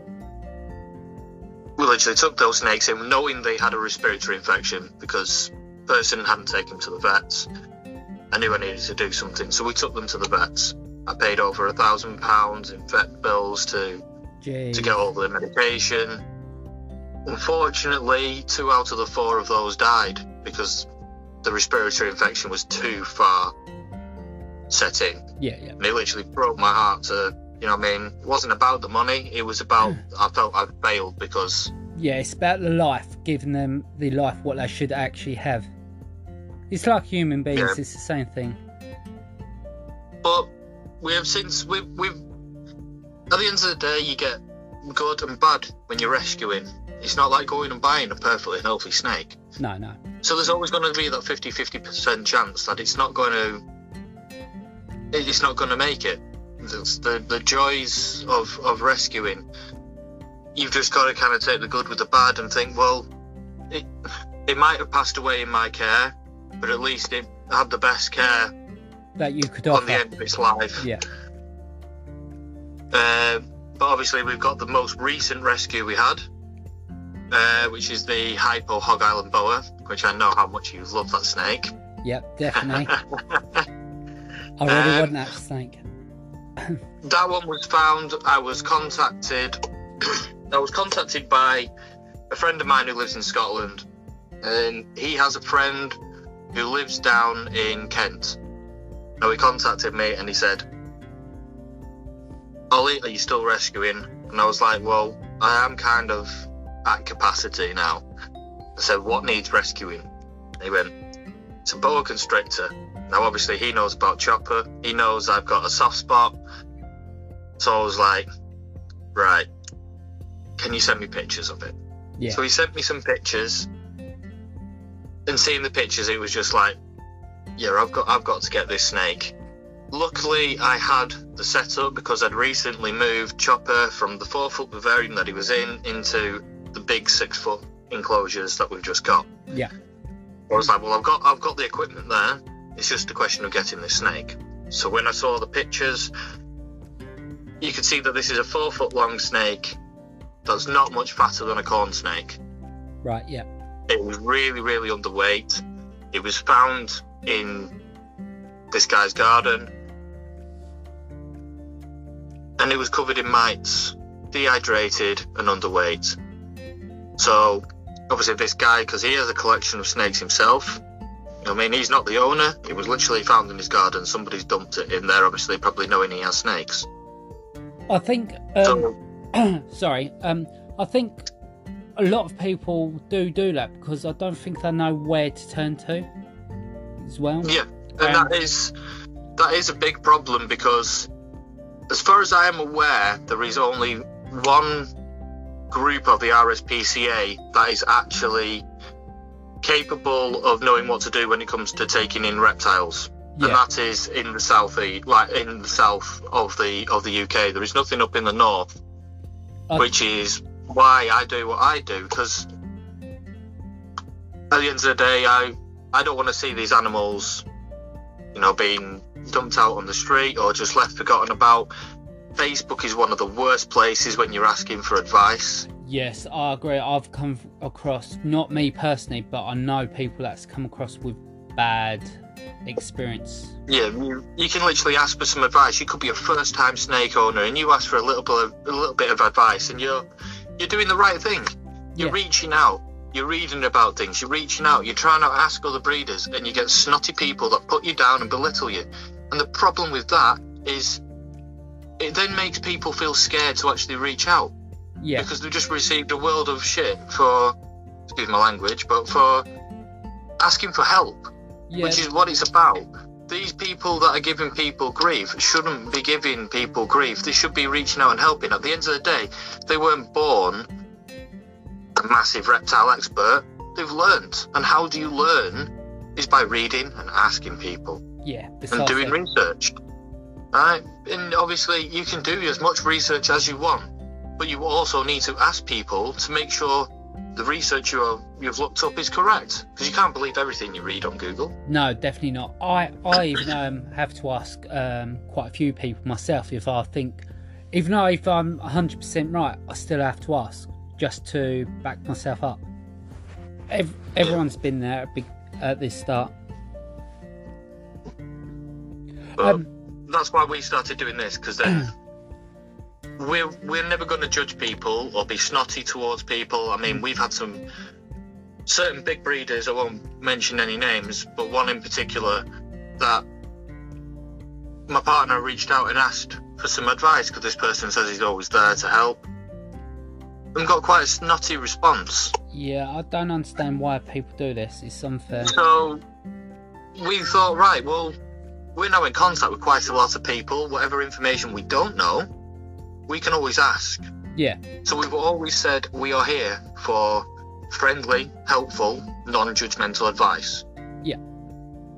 [SPEAKER 2] we literally took those snakes in, knowing they had a respiratory infection because person hadn't taken them to the vets. I knew I needed to do something, so we took them to the vets. I paid over a thousand pounds in vet bills to
[SPEAKER 1] Jeez.
[SPEAKER 2] to get all the medication. Unfortunately, two out of the four of those died because the respiratory infection was too far set in.
[SPEAKER 1] Yeah, yeah.
[SPEAKER 2] And it literally broke my heart to, you know what I mean? It wasn't about the money, it was about, hmm. I felt I'd failed because,
[SPEAKER 1] Yeah, it's about the life, giving them the life what they should actually have. It's like human beings,
[SPEAKER 2] Yeah.
[SPEAKER 1] it's the same thing.
[SPEAKER 2] but we have since, we've, we've, at the end of the day, you get good and bad when you're rescuing. It's not like going and buying a perfectly healthy snake.
[SPEAKER 1] No, no.
[SPEAKER 2] So there's always going to be that 50 50% chance that it's not going to it's not going to make it. It's the the joys of of rescuing. You've just got to kind of take the good with the bad and think, well, it it might have passed away in my care, but at least it had the best care
[SPEAKER 1] That you could
[SPEAKER 2] on
[SPEAKER 1] offer.
[SPEAKER 2] the end of its life.
[SPEAKER 1] Yeah.
[SPEAKER 2] Um, but obviously, we've got the most recent rescue we had, uh, which is the Hypo Hog Island Boa, which I know how much you love that snake.
[SPEAKER 1] Yep, definitely. (laughs) I really
[SPEAKER 2] Um,
[SPEAKER 1] want that snake. (clears throat)
[SPEAKER 2] that one was found. I was contacted. (clears throat) I was contacted by a friend of mine who lives in Scotland, and he has a friend who lives down in Kent. Now he contacted me and he said, "Ollie, are you still rescuing?" And I was like, "Well, I am kind of at capacity now." I said, "What needs rescuing?" And he went, "It's a boa constrictor." Now, obviously, he knows about Chopper. He knows I've got a soft spot. So I was like, right, can you send me pictures of it?
[SPEAKER 1] Yeah.
[SPEAKER 2] So he sent me some pictures. And seeing the pictures, it was just like, yeah, I've got, I've got to get this snake. Luckily, I had the setup because I'd recently moved Chopper from the four foot vivarium that he was in into the big six foot enclosures that we've just got.
[SPEAKER 1] Yeah.
[SPEAKER 2] I was like, well, I've got, I've got the equipment there. It's just a question of getting this snake. So when I saw the pictures, you could see that this is a four foot long snake that's not much fatter than a corn snake.
[SPEAKER 1] Right, yeah.
[SPEAKER 2] It was really, really underweight. It was found in this guy's garden. And it was covered in mites, dehydrated and underweight. So, obviously, this guy, because he has a collection of snakes himself, I mean, he's not the owner. It was literally found in his garden. Somebody's dumped it in there, obviously, probably knowing he has snakes.
[SPEAKER 1] I think um,
[SPEAKER 2] So, (coughs)
[SPEAKER 1] sorry, um, I think a lot of people do do that because I don't think they know where to turn to as well.
[SPEAKER 2] Yeah, and
[SPEAKER 1] Um,
[SPEAKER 2] that is that is a big problem because, as far as I am aware, there is only one group of the RSPCA that is actually capable of knowing what to do when it comes to taking in reptiles. And that is in the south, like in the south of the of the UK. There is nothing up in the north,
[SPEAKER 1] I-
[SPEAKER 2] which is why I do what I do. Because at the end of the day, I I don't want to see these animals, you know, being dumped out on the street or just left forgotten about. Facebook is one of the worst places when you're asking for advice.
[SPEAKER 1] yes, I agree. I've come across, not me personally, but I know people that's come across with bad experience.
[SPEAKER 2] Yeah, you, can literally ask for some advice. You could be a first-time snake owner, and you ask for a little bit of, a little bit of advice, and you're you're doing the right thing. You're
[SPEAKER 1] Yeah.
[SPEAKER 2] reaching out. You're reading about things. You're reaching out. You're trying to ask other breeders, and you get snotty people that put you down and belittle you. And the problem with that is, it then makes people feel scared to actually reach out
[SPEAKER 1] Yeah,
[SPEAKER 2] because they've just received a world of shit for, excuse my language, but for asking for help
[SPEAKER 1] yeah,
[SPEAKER 2] which is what it's about. These people that are giving people grief shouldn't be giving people grief. They should be reaching out and helping. At the end of the day, they weren't born a massive reptile expert. They've learnt. And how do you learn is by reading and asking people
[SPEAKER 1] Yeah,
[SPEAKER 2] and doing
[SPEAKER 1] that-
[SPEAKER 2] research. Right? And obviously, you can do as much research as you want, but you also need to ask people to make sure the research you are, you've looked up is correct. Because you can't believe everything you read on Google.
[SPEAKER 1] No, definitely not. I I even um, have to ask um, quite a few people myself if I think, even though if I'm 100% right, I still have to ask just to back myself up. Ev- everyone's been there at, big, at this start.
[SPEAKER 2] But
[SPEAKER 1] Um,
[SPEAKER 2] that's why we started doing this, because then. (clears throat) We're, we're never going to judge people or be snotty towards people. I mean, we've had some certain big breeders, I won't mention any names, but one in particular that my partner reached out and asked for some advice because this person says he's always there to help and got quite a snotty response.
[SPEAKER 1] Yeah, I don't understand why people do this. It's unfair.
[SPEAKER 2] So we thought, right, well, we're now in contact with quite a lot of people. Whatever information we don't know, we can always ask.
[SPEAKER 1] Yeah,
[SPEAKER 2] So we've always said we are here for friendly, helpful, non-judgmental advice.
[SPEAKER 1] Yeah.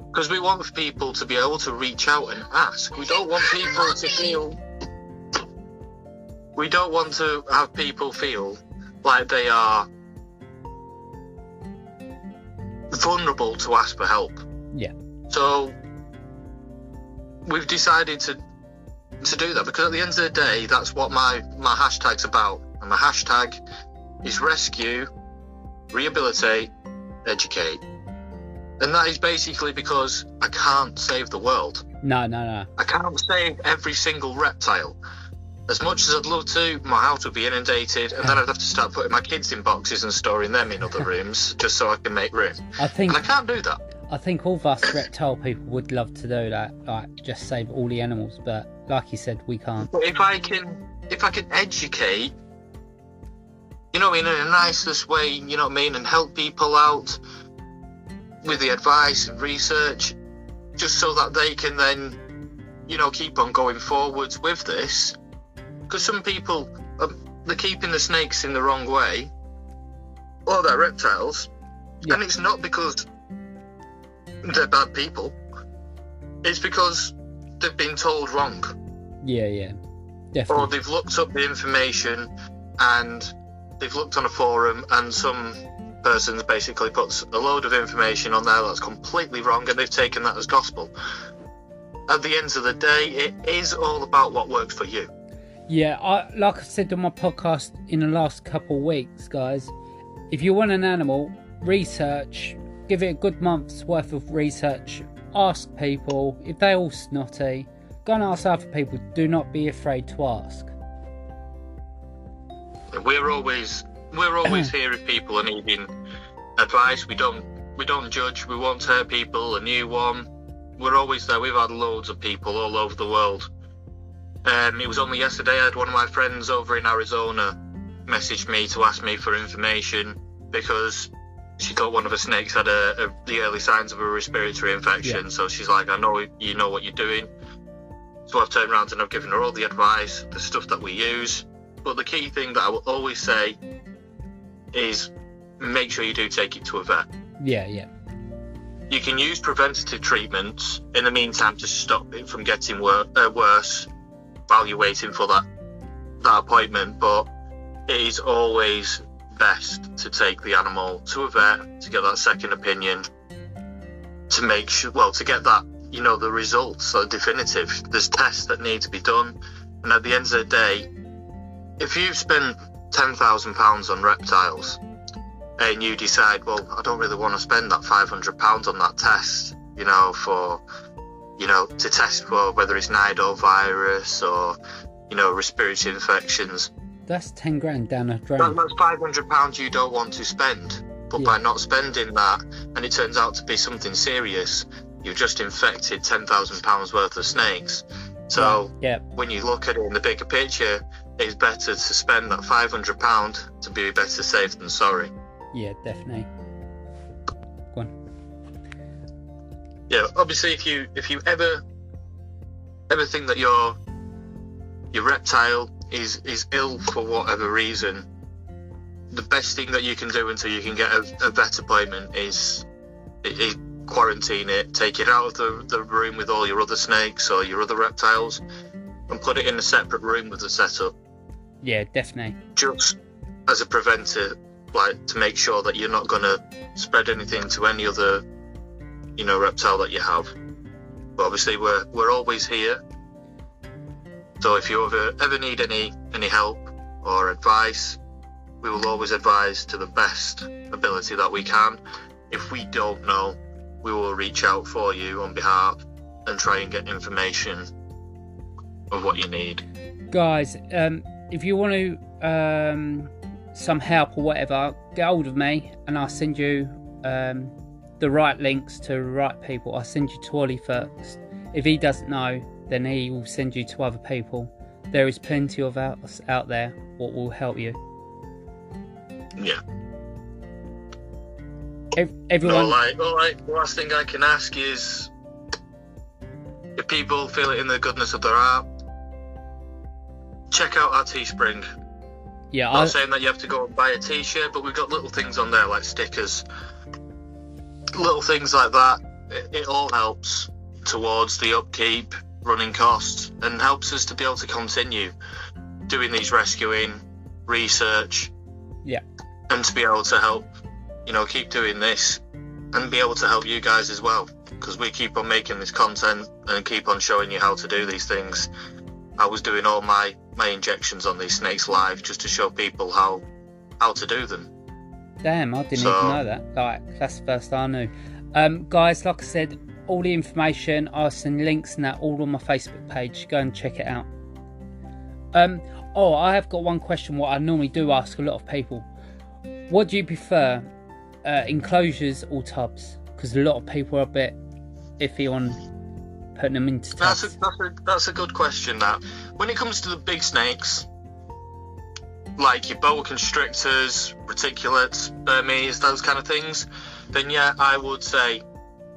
[SPEAKER 2] Because we want people to be able to reach out and ask. We don't want people to feel. We don't want to have people feel like they are vulnerable to ask for help.
[SPEAKER 1] Yeah.
[SPEAKER 2] So we've decided to to do that because at the end of the day, that's what my my hashtag's about. And my hashtag is rescue, rehabilitate, educate. And that is basically because I can't save the world.
[SPEAKER 1] no, no, no.
[SPEAKER 2] I can't save every single reptile. As much as I'd love to, my house would be inundated, and then I'd have to start putting my kids in boxes and storing them in other rooms just so I can make room.
[SPEAKER 1] I think
[SPEAKER 2] And I can't do that.
[SPEAKER 1] I think all of us reptile people would love to do that, like just save all the animals. But like you said, we can't.
[SPEAKER 2] But if I can, if I can educate, you know, in a nicest way, you know what I mean, and help people out with the advice and research, just so that they can then, you know, keep on going forwards with this. Because some people, um, they're keeping the snakes in the wrong way, or they're reptiles,
[SPEAKER 1] Yeah.
[SPEAKER 2] and it's not because they're bad people. It's because they've been told wrong
[SPEAKER 1] Yeah, yeah,
[SPEAKER 2] or they've looked up the information and they've looked on a forum and some person's basically puts a load of information on there that's completely wrong and they've taken that as gospel. At the end of the day, it is all about what works for you.
[SPEAKER 1] Yeah, I like I said on my podcast in the last couple of weeks, guys. If you want an animal, research. Give it a good month's worth of research. Ask people if they're all snotty. Go and ask other people. Do not be afraid to ask.
[SPEAKER 2] We're always we're always (clears throat) here if people are needing advice. We don't we don't judge. We won't hurt people. A new one. We're always there. We've had loads of people all over the world. Um, it was only yesterday I had one of my friends over in Arizona message me to ask me for information because she thought one of her snakes had a, a, the early signs of a respiratory infection.
[SPEAKER 1] Yeah.
[SPEAKER 2] So she's like, I know you know what you're doing. So I've turned around and I've given her all the advice, the stuff that we use. But the key thing that I will always say is make sure you do take it to a vet.
[SPEAKER 1] Yeah, yeah,
[SPEAKER 2] You can use preventative treatments in the meantime to stop it from getting wor- uh, worse while you're waiting for that that appointment. But it is always best to take the animal to a vet to get that second opinion to make sure, well, to get that, you know, the results are definitive. There's tests that need to be done. And at the end of the day, if you've spent £10,000 on reptiles and you decide, well, I don't really want to spend that £500 on that test, you know, for, you know, to test for whether it's nidovirus or, you know, respiratory infections,
[SPEAKER 1] that's ten grand down a
[SPEAKER 2] that,
[SPEAKER 1] drain.
[SPEAKER 2] that's five hundred pounds you don't want to spend. But
[SPEAKER 1] Yeah.
[SPEAKER 2] by not spending that, and it turns out to be something serious, you've just infected ten thousand pounds worth of snakes. So
[SPEAKER 1] Yeah,
[SPEAKER 2] when you look at it in the bigger picture, it's better to spend that five hundred pound to be better safe than sorry.
[SPEAKER 1] yeah, definitely.
[SPEAKER 2] Yeah, obviously, if you if you ever ever think that your your reptile is is ill for whatever reason, the best thing that you can do until you can get a, a vet appointment is, is quarantine it, take it out of the, the room with all your other snakes or your other reptiles, and put it in a separate room with the setup.
[SPEAKER 1] Yeah, definitely.
[SPEAKER 2] Just as a preventer, like to make sure that you're not going to spread anything to any other, you know, reptile that you have. But obviously, we're we're always here. So if you ever ever need any any help or advice, we will always advise to the best ability that we can. If we don't know, we will reach out for you on behalf and try and get information of what you need.
[SPEAKER 1] Guys, um, if you want to um, some help or whatever, get hold of me and I'll send you um, the right links to the right people. I'll send you to Ollie first. If he doesn't know, then he will send you to other people. There is plenty of us out there what will help you.
[SPEAKER 2] Yeah.
[SPEAKER 1] Ev- everyone.
[SPEAKER 2] All right, all right. The last thing I can ask is if people feel it in the goodness of their heart, check out our Teespring.
[SPEAKER 1] Yeah, I'm
[SPEAKER 2] Not
[SPEAKER 1] I,
[SPEAKER 2] saying that you have to go and buy a T-shirt, but we've got little things on there like stickers, little things like that. It, it all helps towards the upkeep, running costs, and helps us to be able to continue doing these rescuing, research,
[SPEAKER 1] Yeah.
[SPEAKER 2] and to be able to help, you know, keep doing this and be able to help you guys as well because we keep on making this content and keep on showing you how to do these things. I was doing all my my injections on these snakes live just to show people how how to do them.
[SPEAKER 1] Damn, I didn't
[SPEAKER 2] So-
[SPEAKER 1] even know that. Like, that's the first I knew. Um, guys, like I said, all the information, I'll send links and that all on my Facebook page. Go and check it out. Um, oh, I have got one question. What I normally do ask a lot of people: What do you prefer, uh, enclosures or tubs? Because a lot of people are a bit iffy on putting them into
[SPEAKER 2] That's
[SPEAKER 1] tubs.
[SPEAKER 2] a, that's a that's a good question. That when it comes to the big snakes, like your boa constrictors, reticulates, Burmese, those kind of things, then yeah, I would say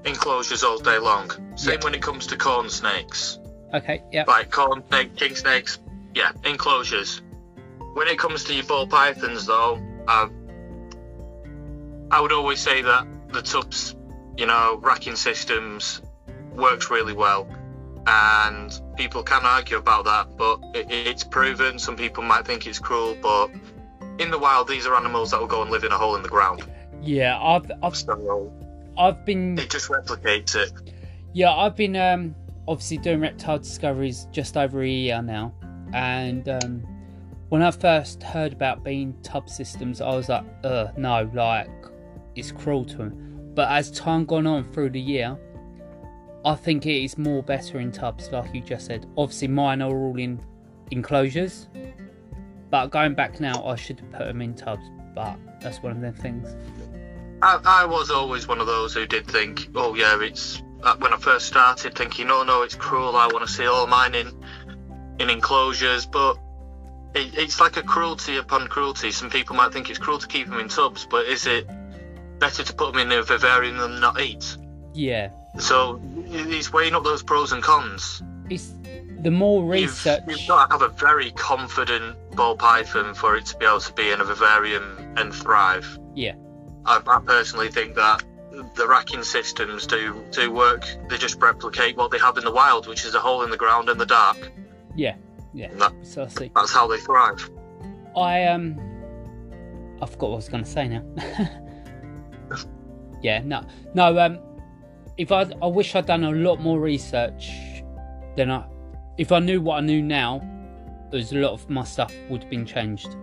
[SPEAKER 2] enclosures all day long. Same
[SPEAKER 1] Yeah.
[SPEAKER 2] when it comes to corn snakes,
[SPEAKER 1] Okay, yeah,
[SPEAKER 2] like corn snake, king snakes, yeah, enclosures. When it comes to your ball pythons, though, I, I would always say that the tubs, you know, racking systems works really well and people can argue about that, but it, it's proven. Some people might think it's cruel, but in the wild, these are animals that will go and live in a hole in the ground.
[SPEAKER 1] yeah. I've I've
[SPEAKER 2] So
[SPEAKER 1] I've been
[SPEAKER 2] it just replicates it.
[SPEAKER 1] Yeah, I've been um, obviously doing reptile discoveries just over a year now, and um, when I first heard about being tub systems, I was like, "Uh, no, like it's cruel to them." But as time gone on through the year, I think it is more better in tubs, like you just said. Obviously, mine are all in enclosures, but going back now, I should have put them in tubs. But that's one of them things.
[SPEAKER 2] I, I was always one of those who did think, oh yeah, it's uh, when I first started thinking, oh no, it's cruel. I want to see all mine in in enclosures, but it, it's like a cruelty upon cruelty. Some people might think it's cruel to keep them in tubs, but is it better to put them in a vivarium than not eat?
[SPEAKER 1] Yeah,
[SPEAKER 2] So it's weighing up those pros and cons.
[SPEAKER 1] it's the more
[SPEAKER 2] You've,
[SPEAKER 1] research.
[SPEAKER 2] you've got to have a very confident ball python for it to be able to be in a vivarium and thrive.
[SPEAKER 1] Yeah.
[SPEAKER 2] I, I personally think that the racking systems do do work. They just replicate what they have in the wild, which is a hole in the ground in the dark.
[SPEAKER 1] Yeah, yeah,
[SPEAKER 2] And that,
[SPEAKER 1] precisely.
[SPEAKER 2] that's how they thrive.
[SPEAKER 1] I um, I forgot what I was going to say now. (laughs) yeah, no, no. Um, if I, I wish I'd done a lot more research. Then I, if I knew what I knew now, there's a lot of my stuff would have been changed.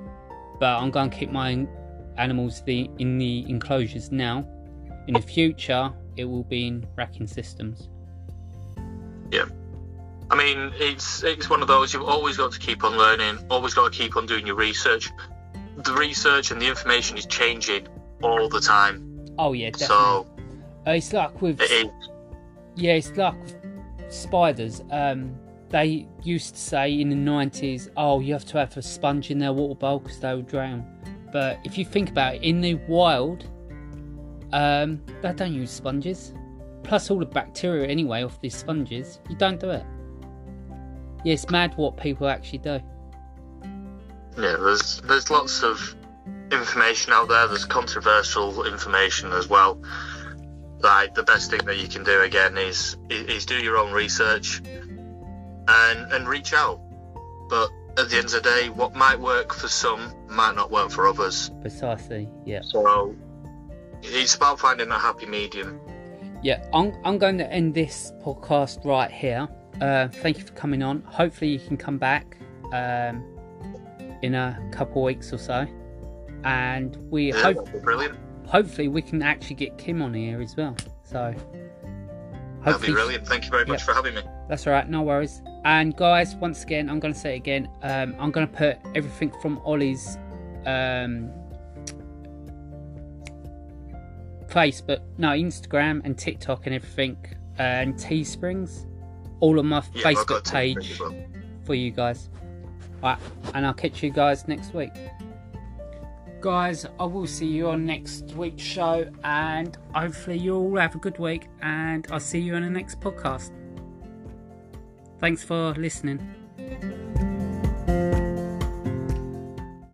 [SPEAKER 1] But I'm going to keep my animals the in the enclosures now. In the future, it will be in racking systems. Yeah.
[SPEAKER 2] I mean, it's it's one of those you've always got to keep on learning, always got to keep on doing your research. The research and the information is changing all the time,
[SPEAKER 1] Oh yeah, definitely.
[SPEAKER 2] so
[SPEAKER 1] it's like with
[SPEAKER 2] it.
[SPEAKER 1] Yeah, it's like spiders. Um, they used to say in the nineties, "Oh, you have to have a sponge in their water bowl because they will drown." But if you think about it, in the wild, um, they don't use sponges. Plus, all the bacteria anyway off these sponges, you don't do it. Yeah, it's mad what people actually do.
[SPEAKER 2] Yeah, there's there's lots of information out there. There's controversial information as well. Like the best thing that you can do again is is do your own research and and reach out. But at the end of the day, what might work for some might not work for others.
[SPEAKER 1] Precisely. Yeah.
[SPEAKER 2] So it's about finding a happy medium.
[SPEAKER 1] Yeah, I'm, I'm going to end this podcast right here. Uh, thank you for coming on. Hopefully, you can come back um, in a couple of weeks or so, and we
[SPEAKER 2] Yeah,
[SPEAKER 1] hope
[SPEAKER 2] brilliant.
[SPEAKER 1] Hopefully we can actually get Kim on here as well. So
[SPEAKER 2] That'd be brilliant. Thank you very much
[SPEAKER 1] Yep.
[SPEAKER 2] for having me.
[SPEAKER 1] that's all right. No worries. And guys, once again, I'm going to say it again. Um, I'm going to put everything from Ollie's um, Facebook, no Instagram and TikTok and everything, and Teesprings, all on my
[SPEAKER 2] Yeah,
[SPEAKER 1] Facebook page
[SPEAKER 2] well.
[SPEAKER 1] for you guys. Right, and I'll catch you guys next week. Guys, I will see you on next week's show, and hopefully you all have a good week. And I'll see you on the next podcast. Thanks for listening.